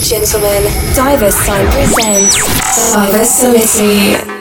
gentlemen, Divers Sign presents Divers City.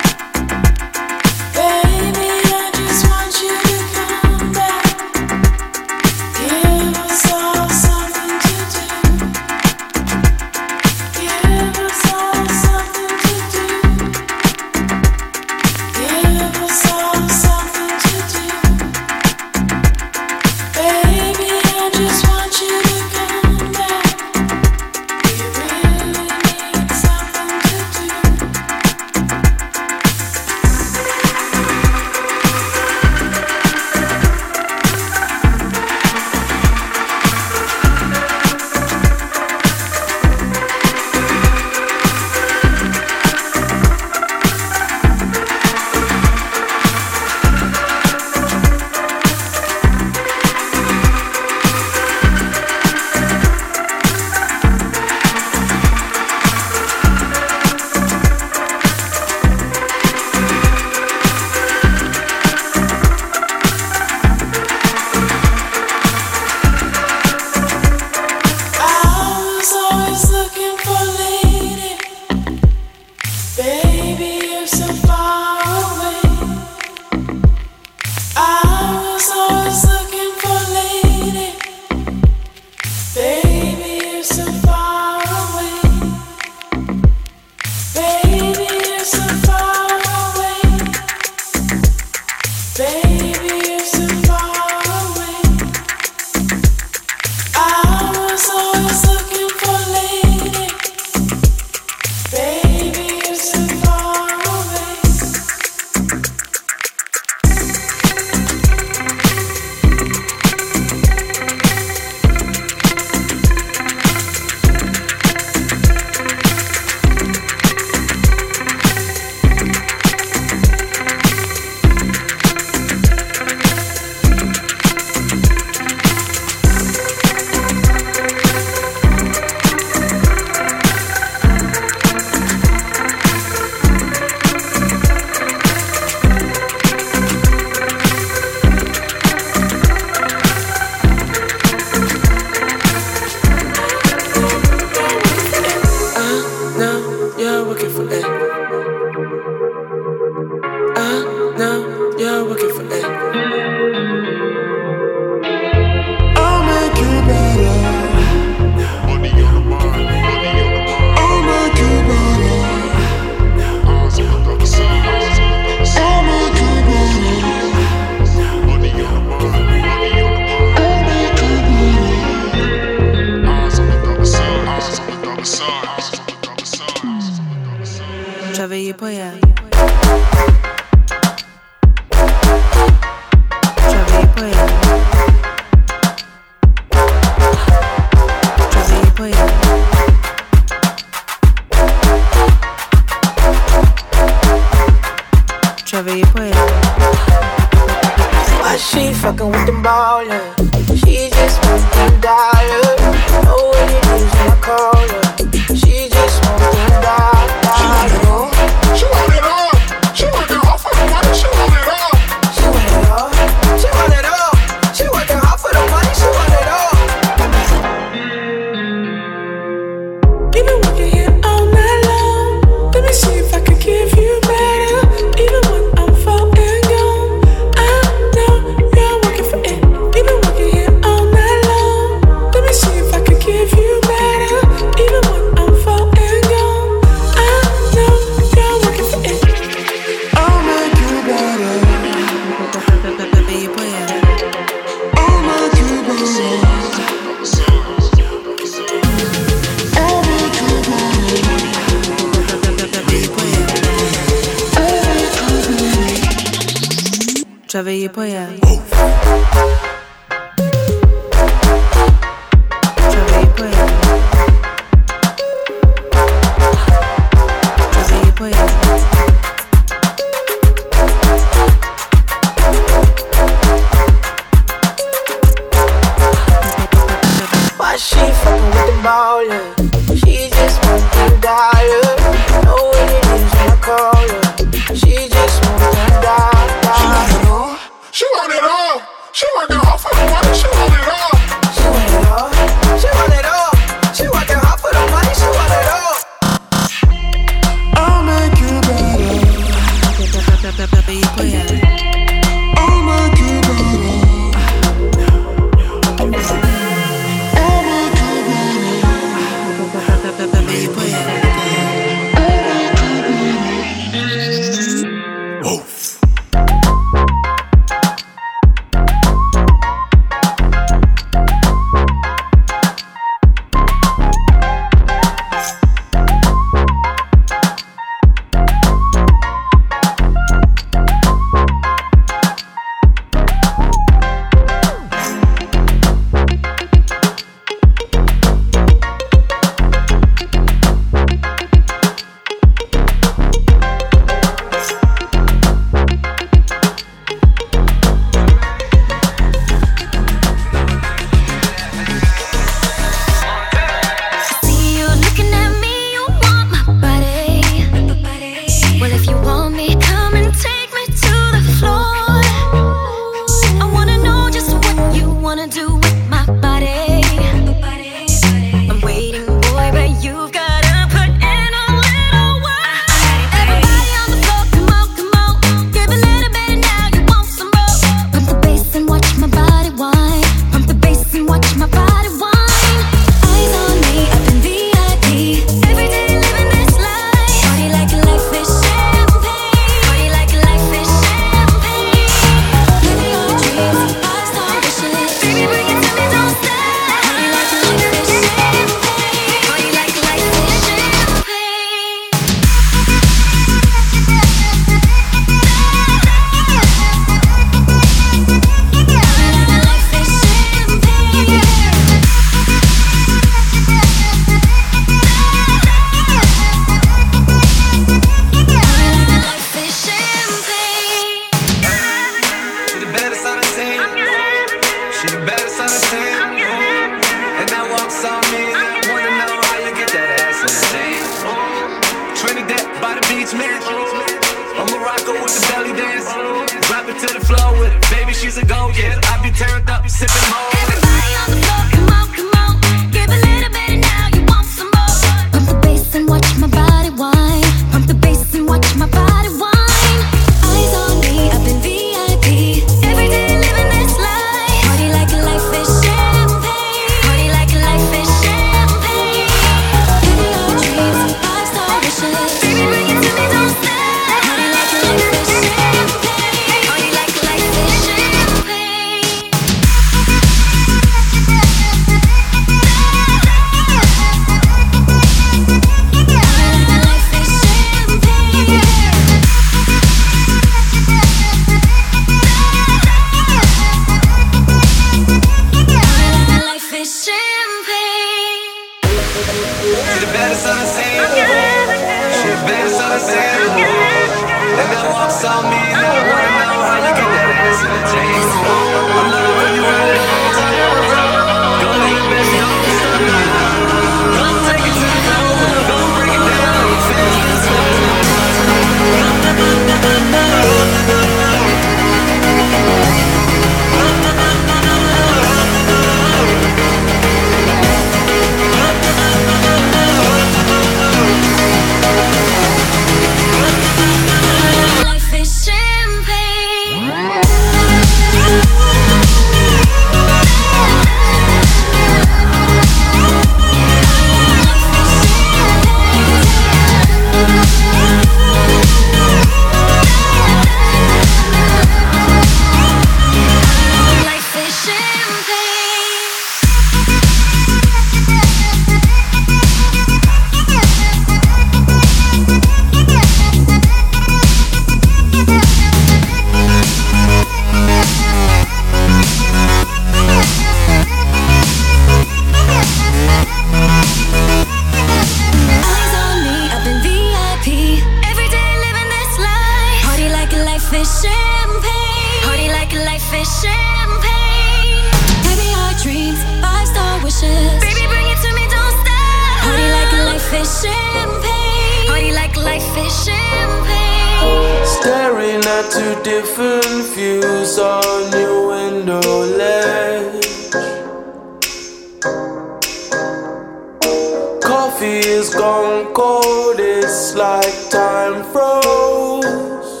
Coffee is gone cold, it's like time froze.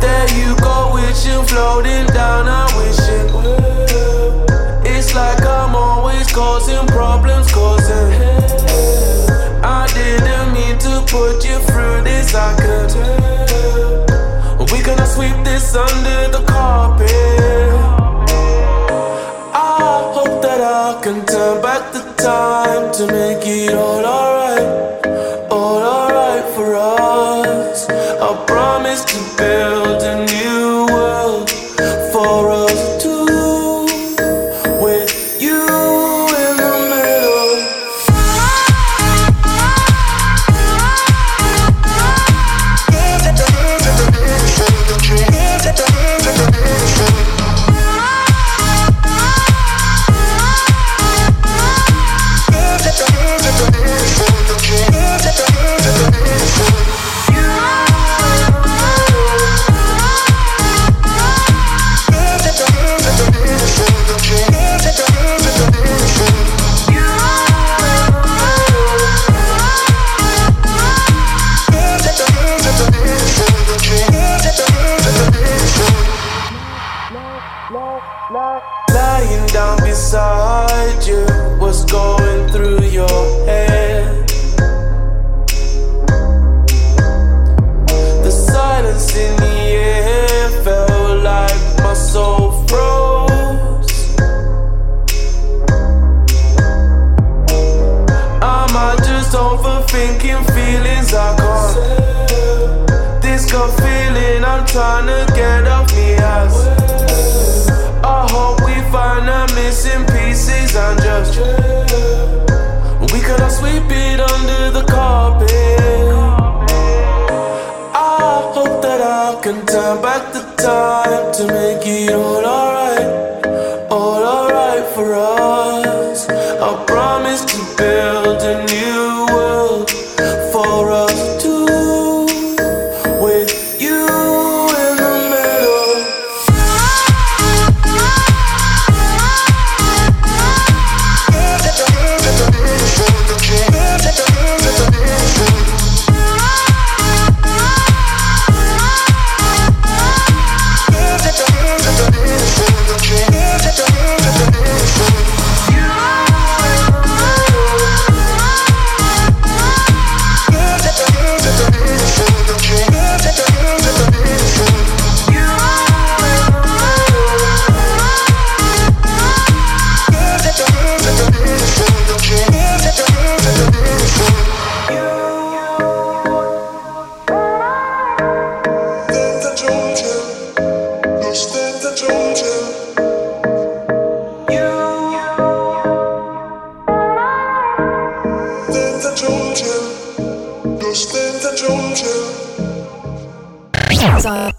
There you go, wishing, floating down, I wishing. It's like I'm always causing problems, causing I didn't mean to put you through this, I could tell. We gonna sweep this under to make it all alright, all alright for us. I promise to build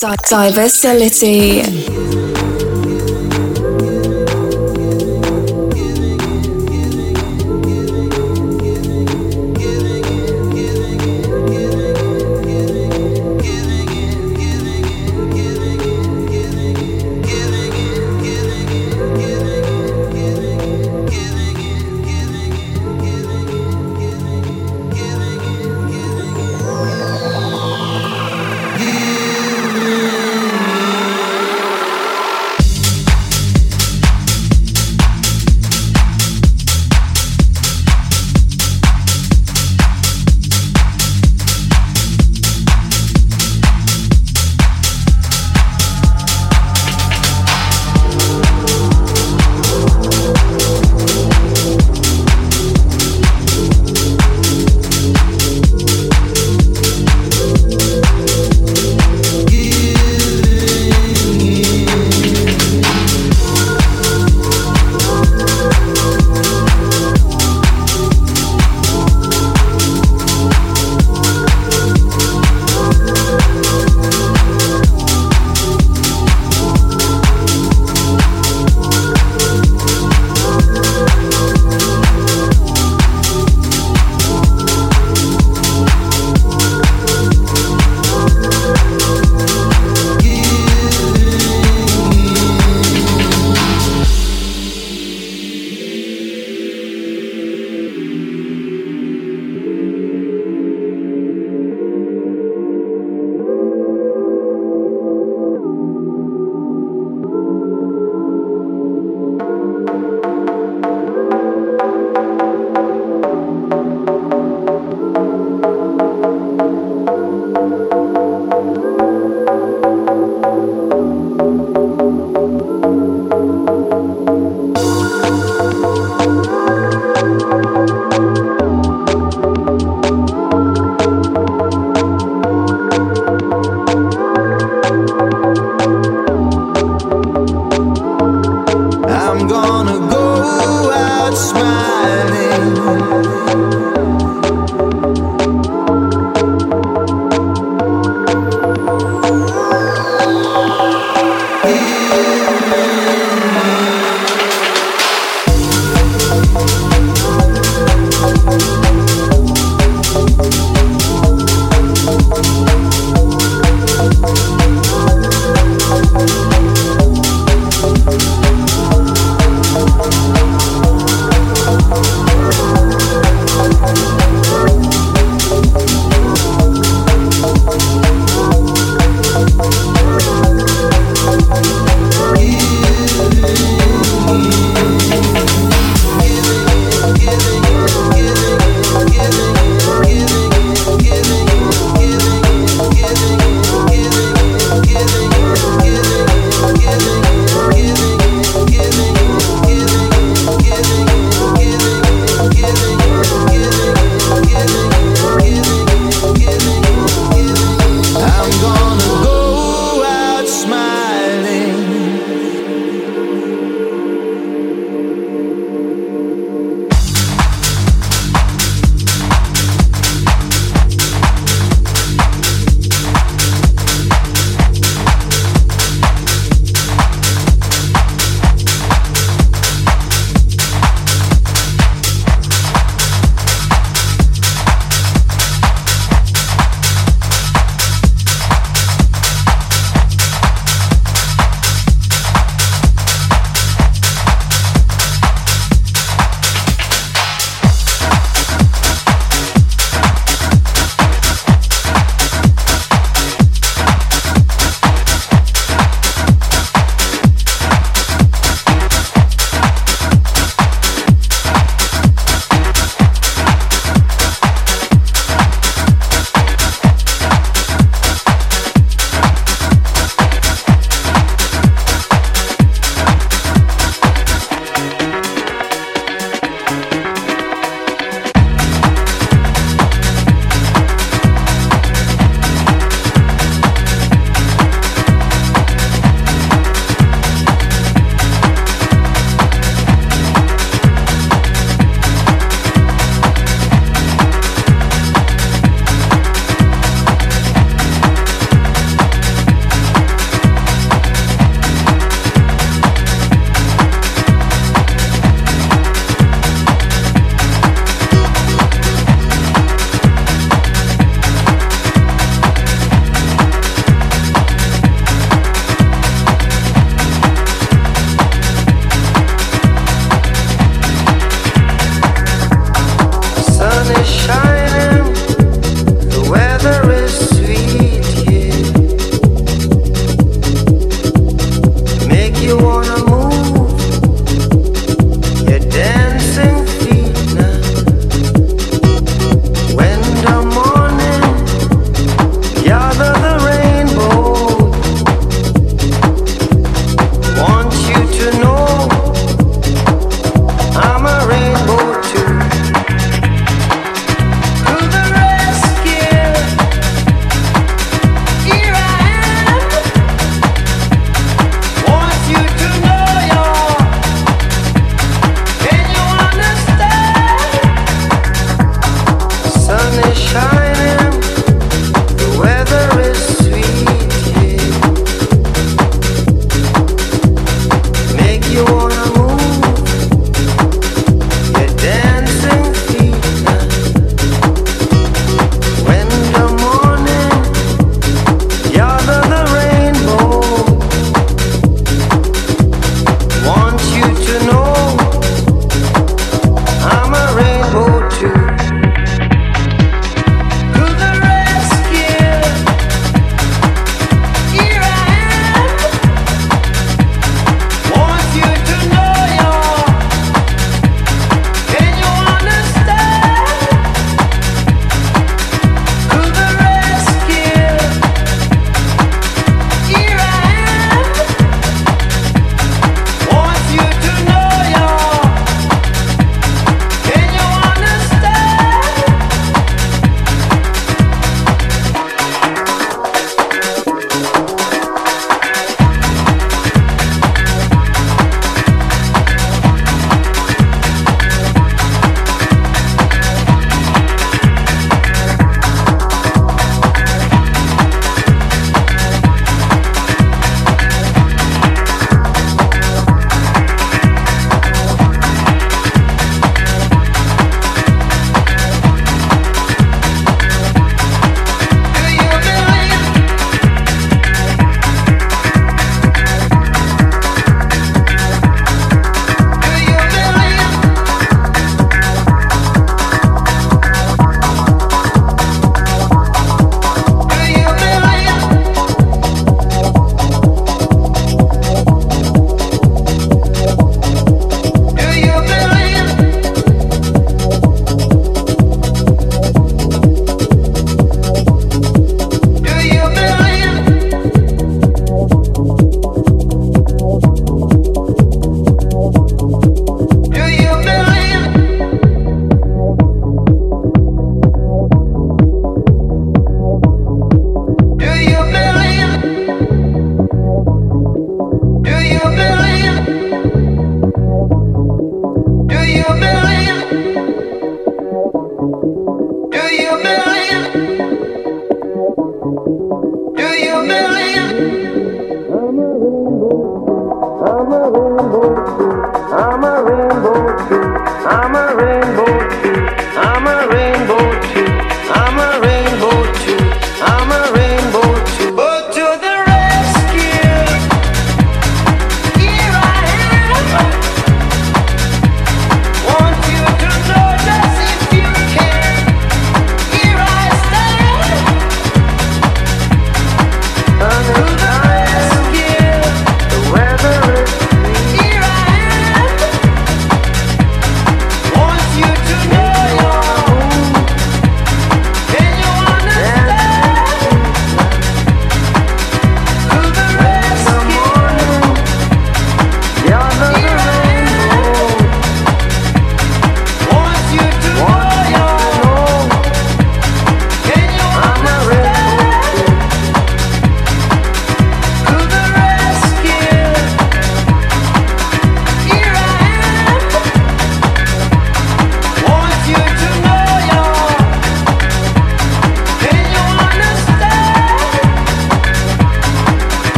Diversality.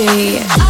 Diversality.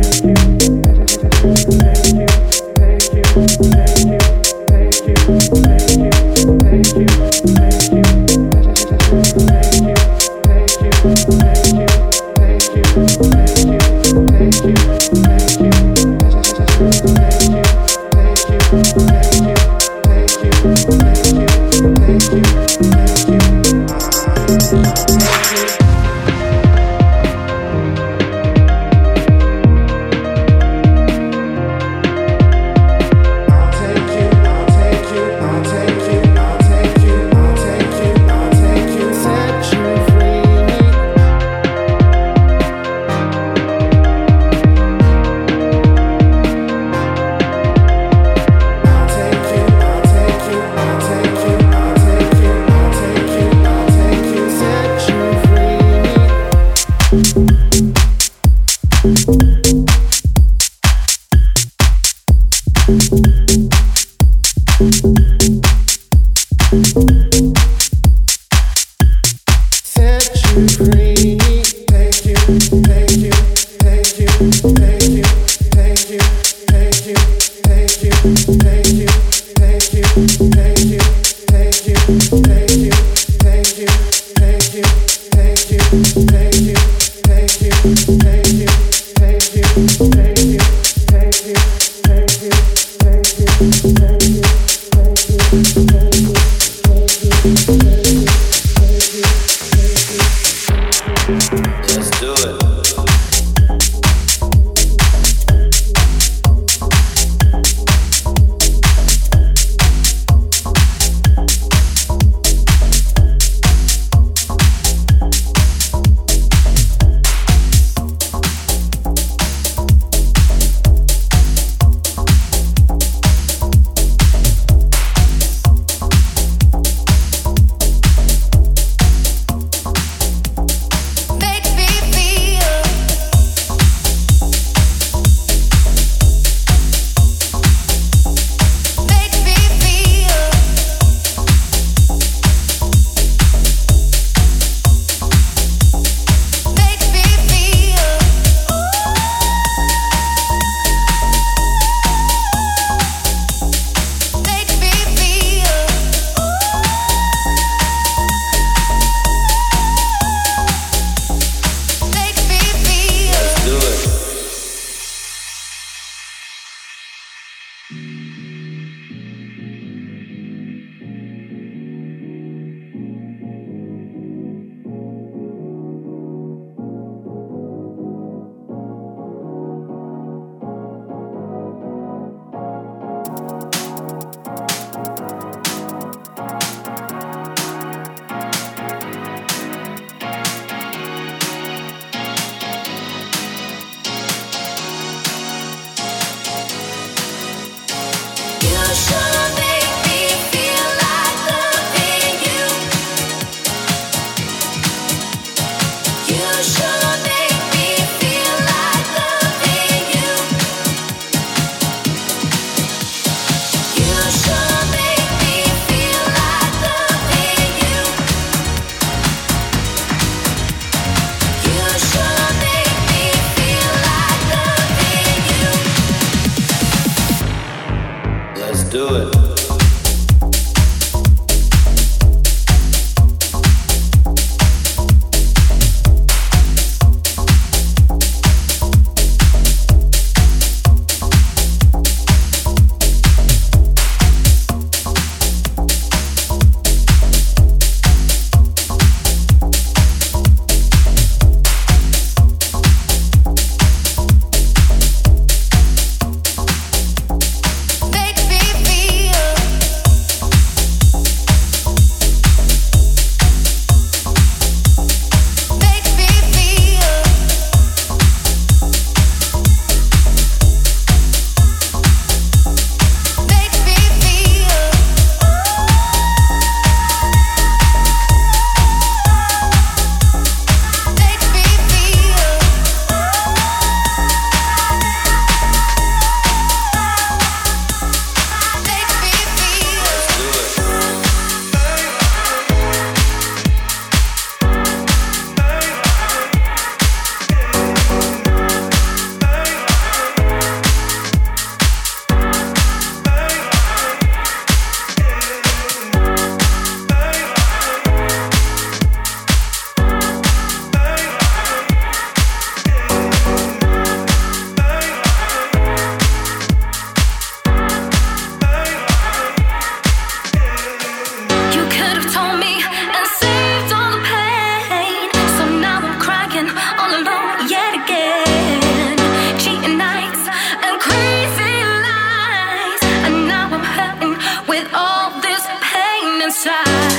cansar.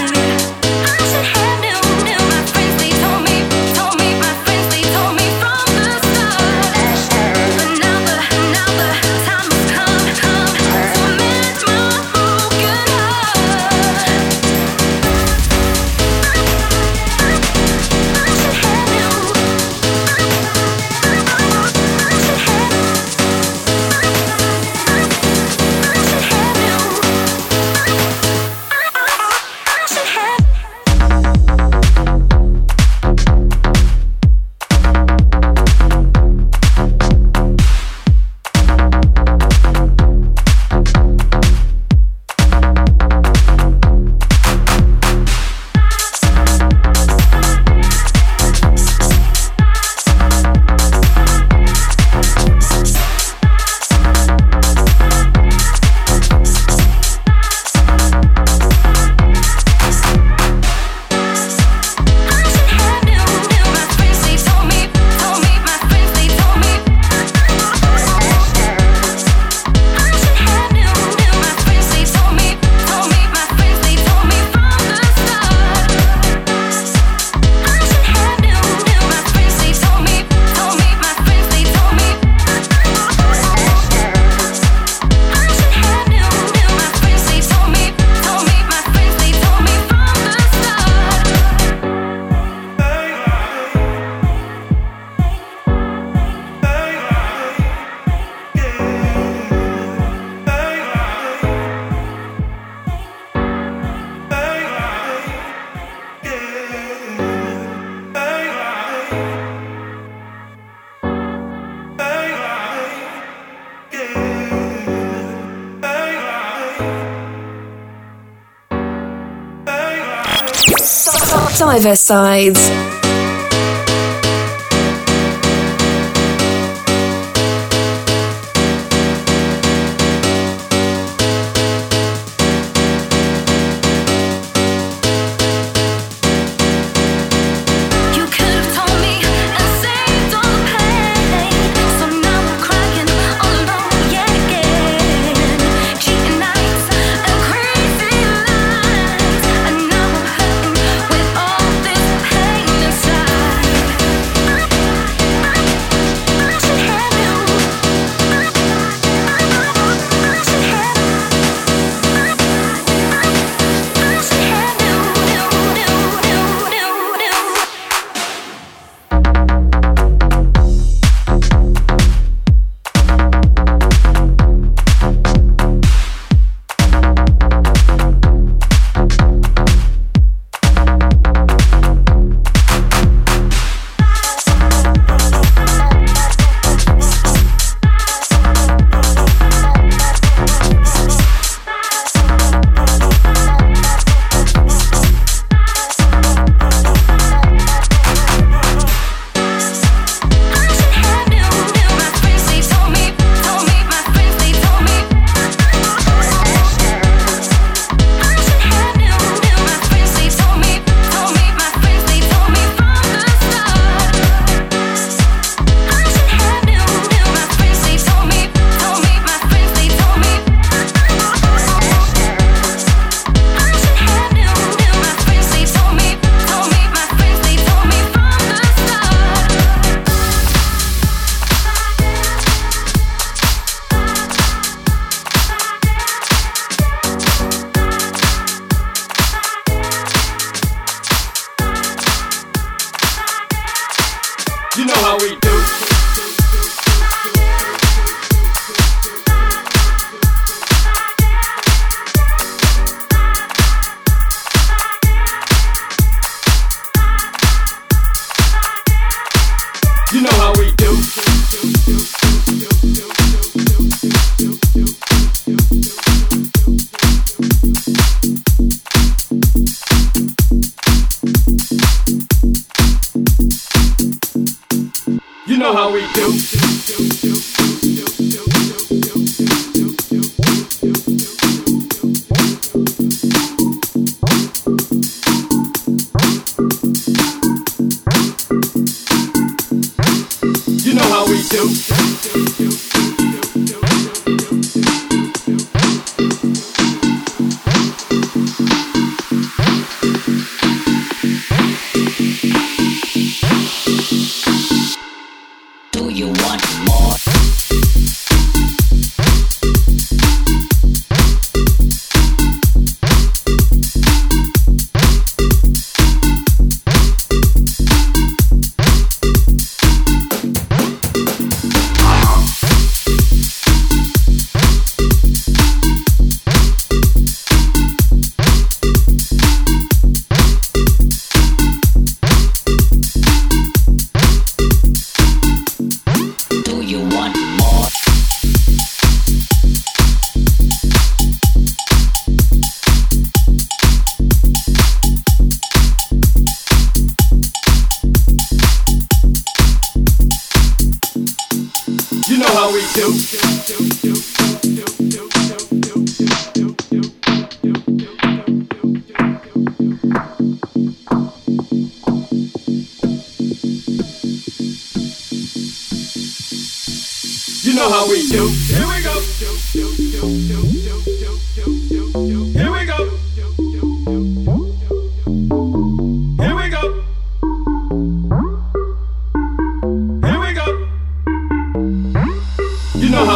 Sides.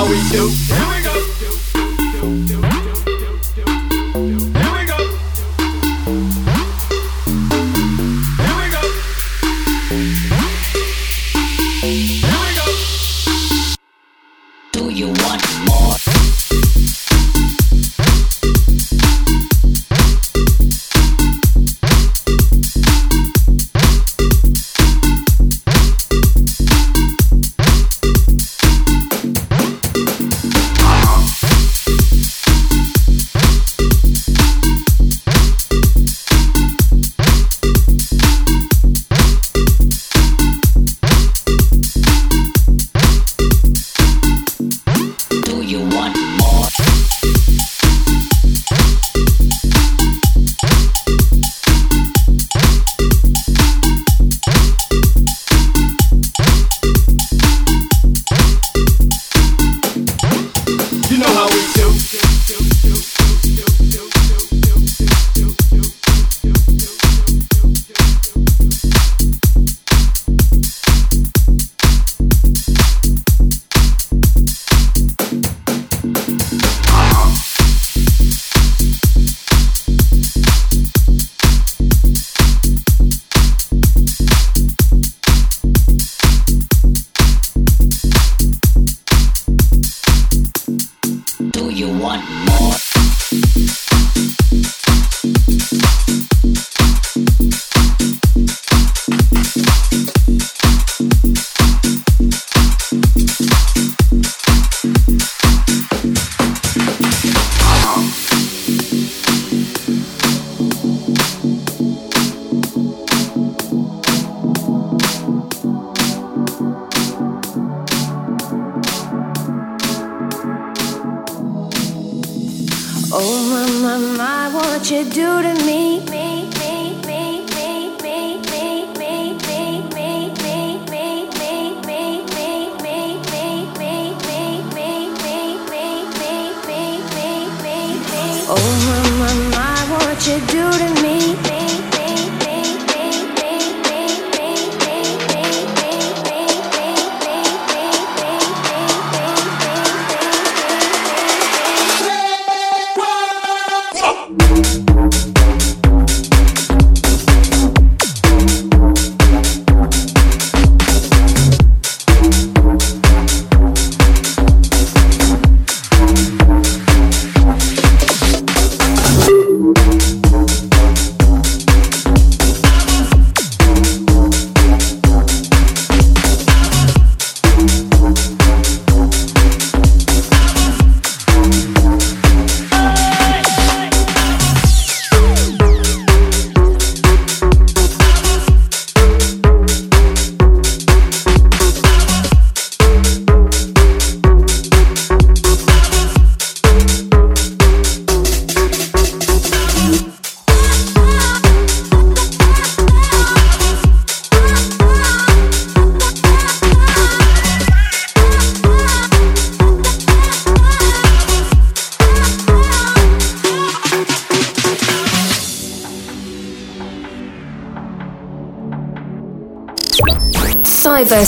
we do.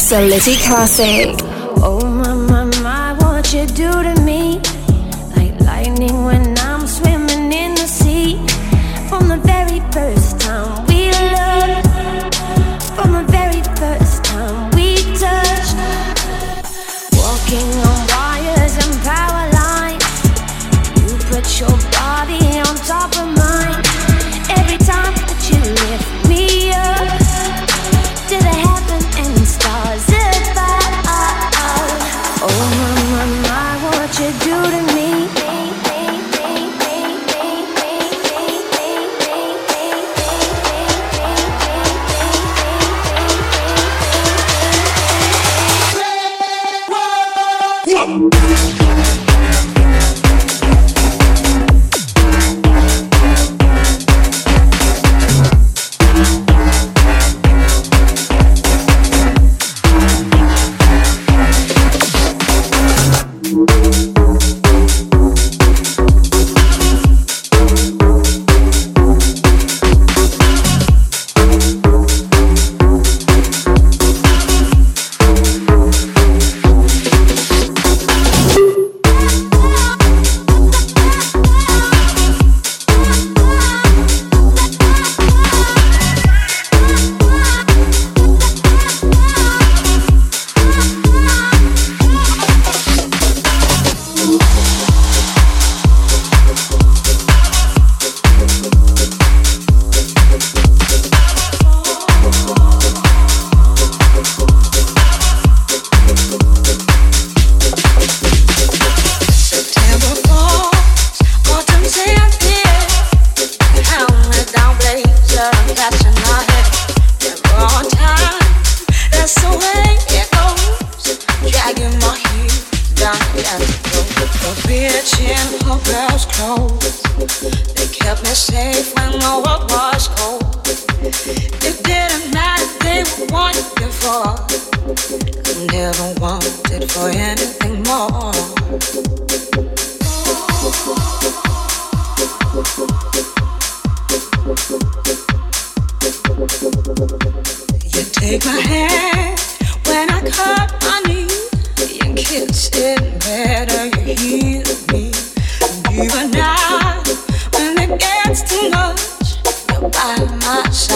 Versatility Classic. Much,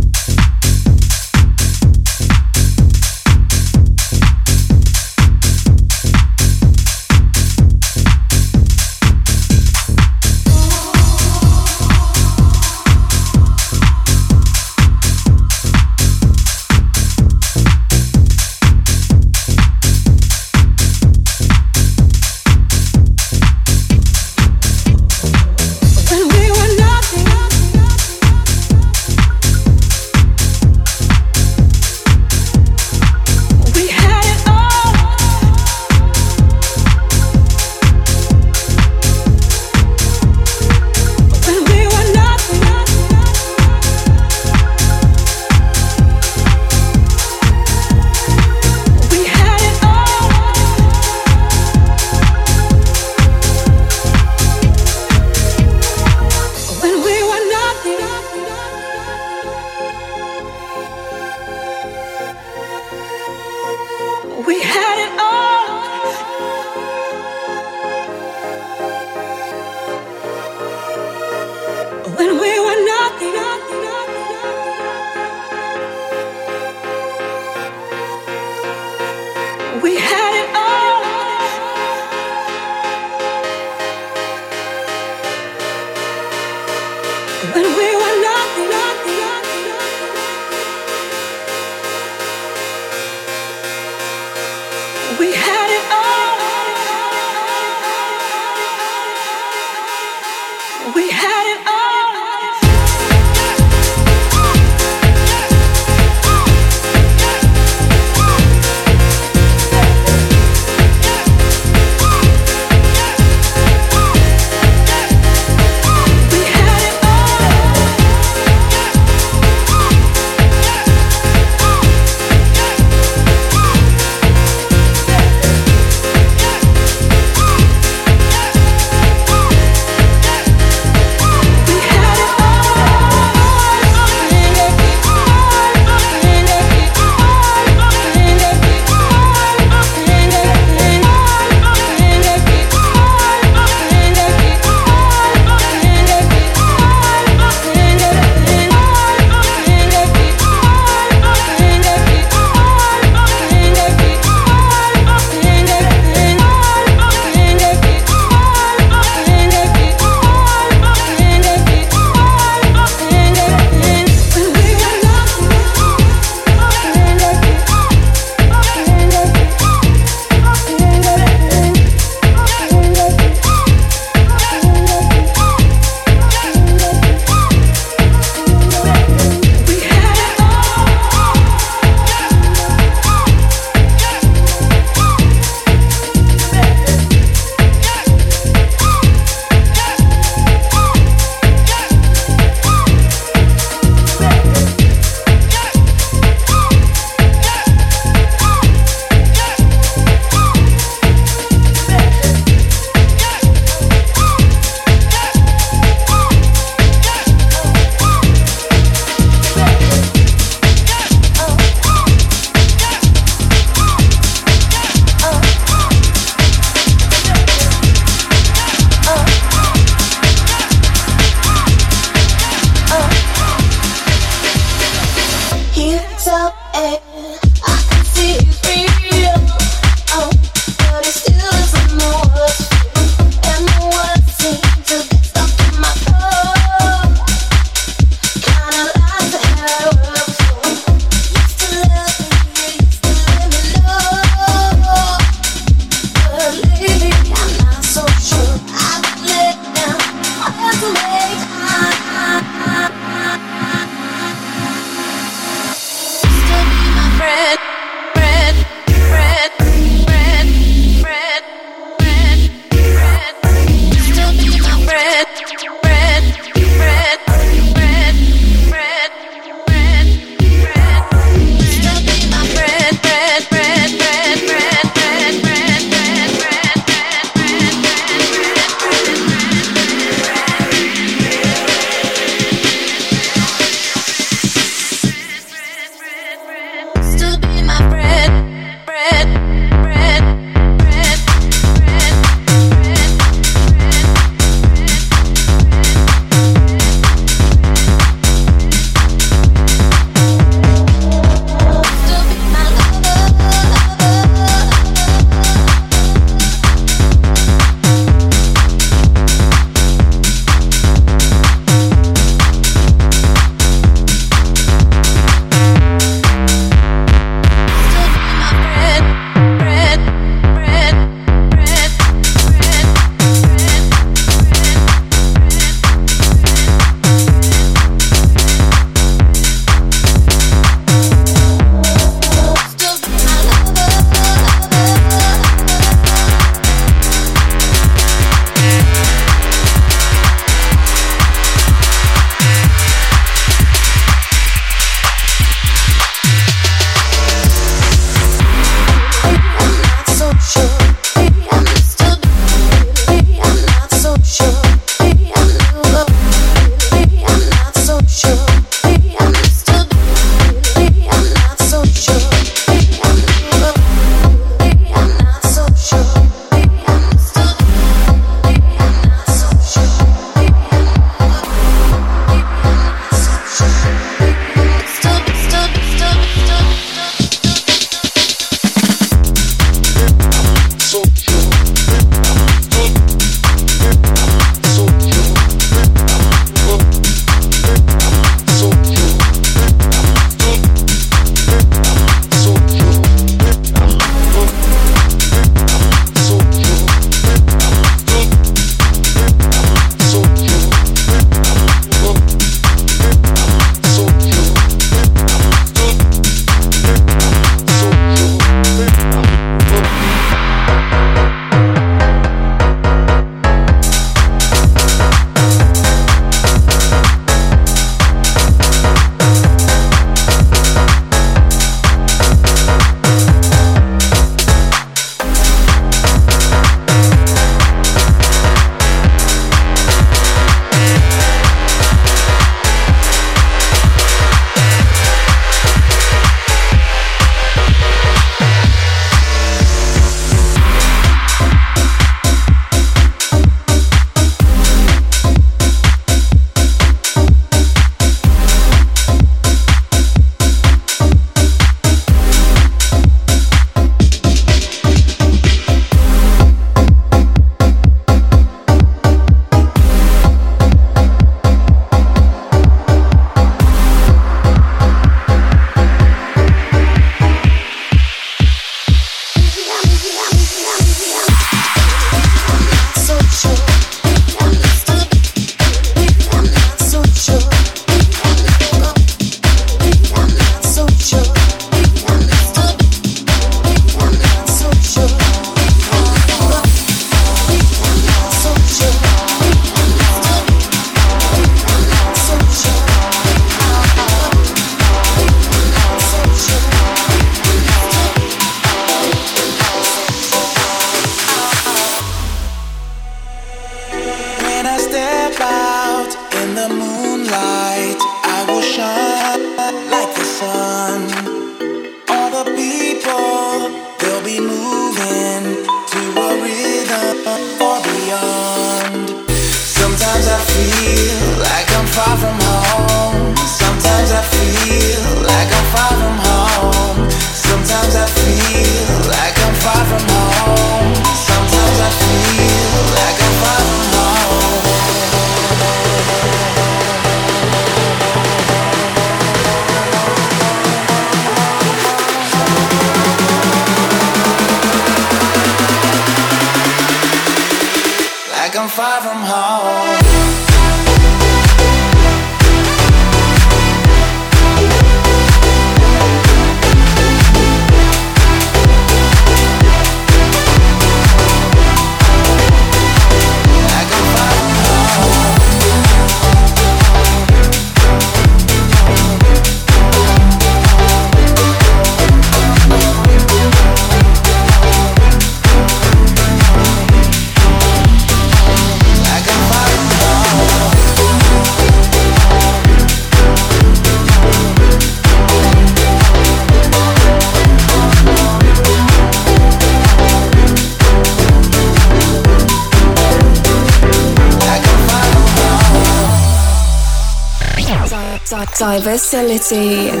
Diversality.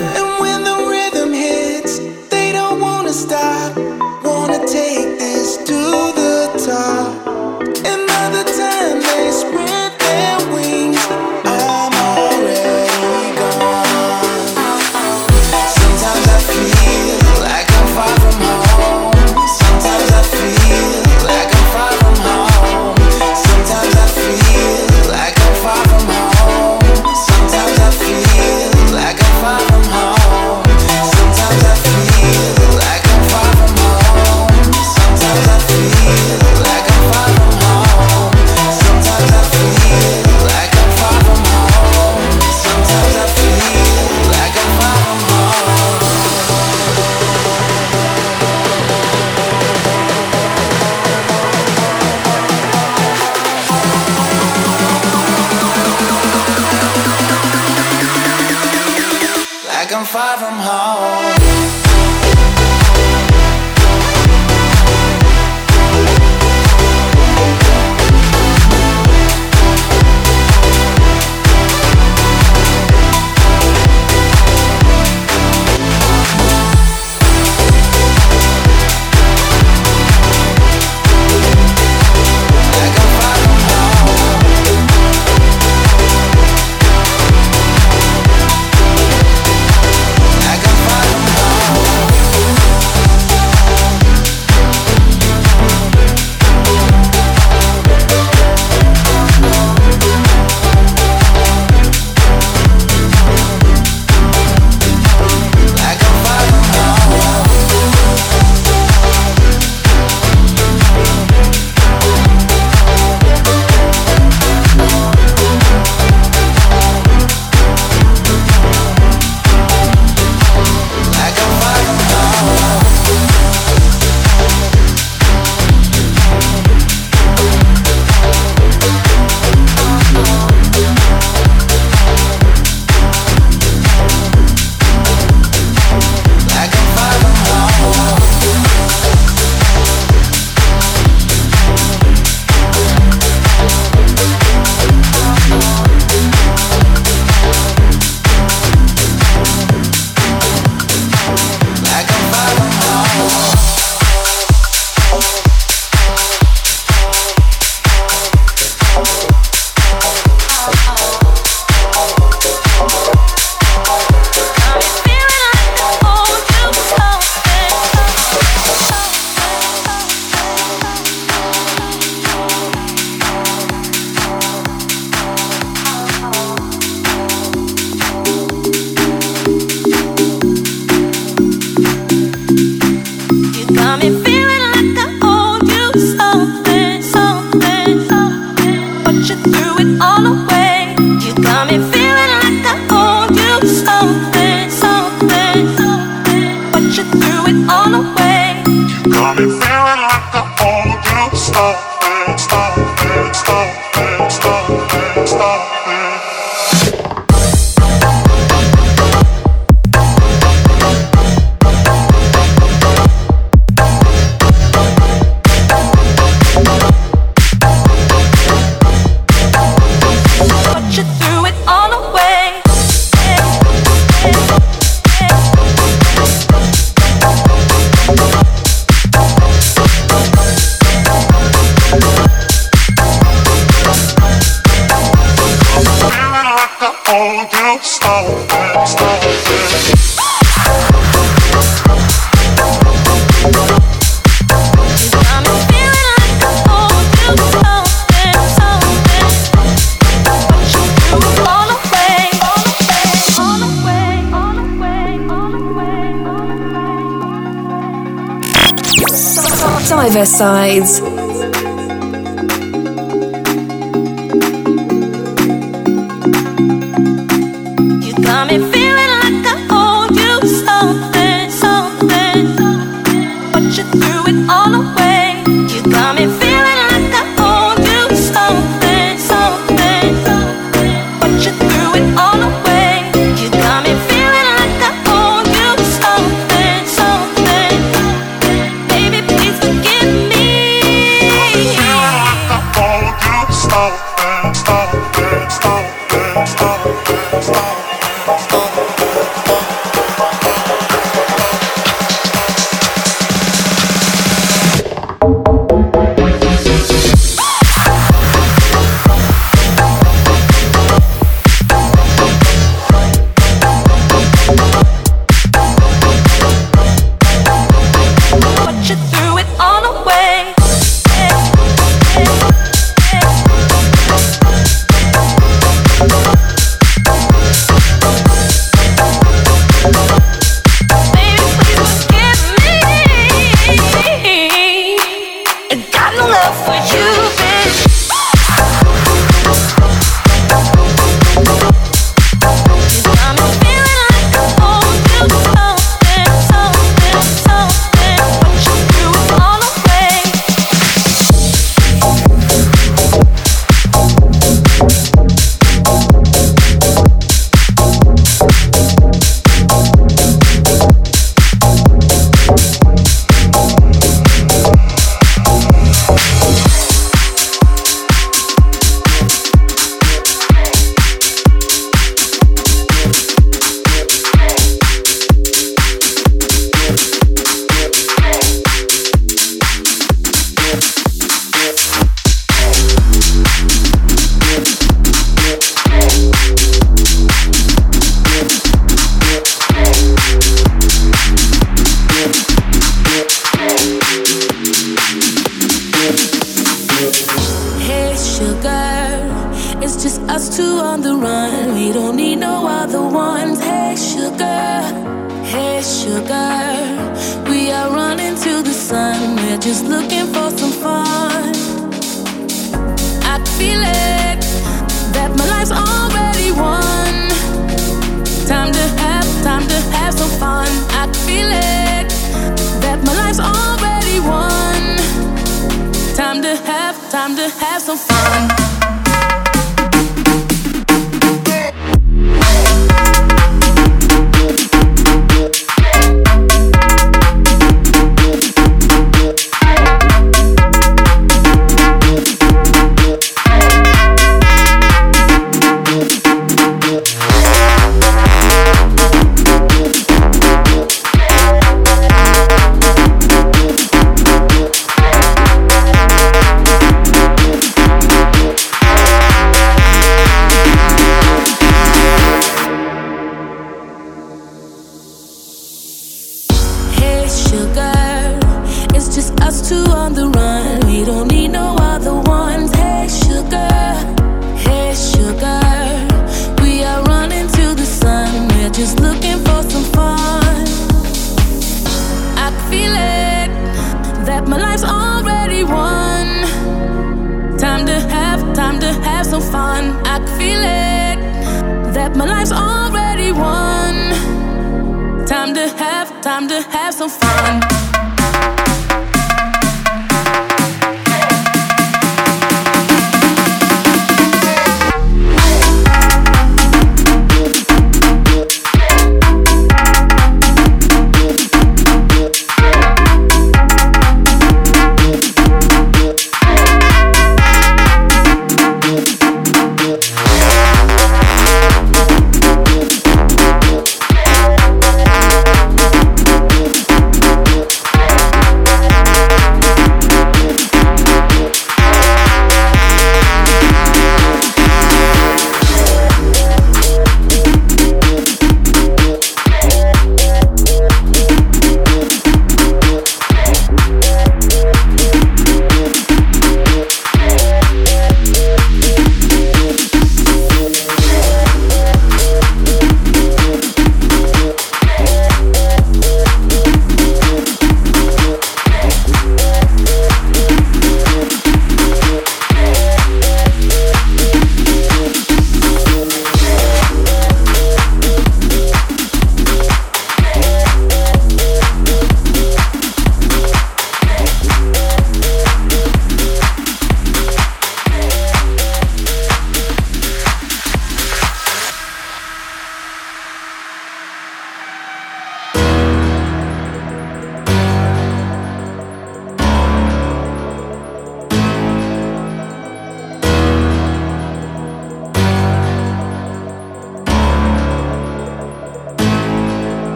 Sides.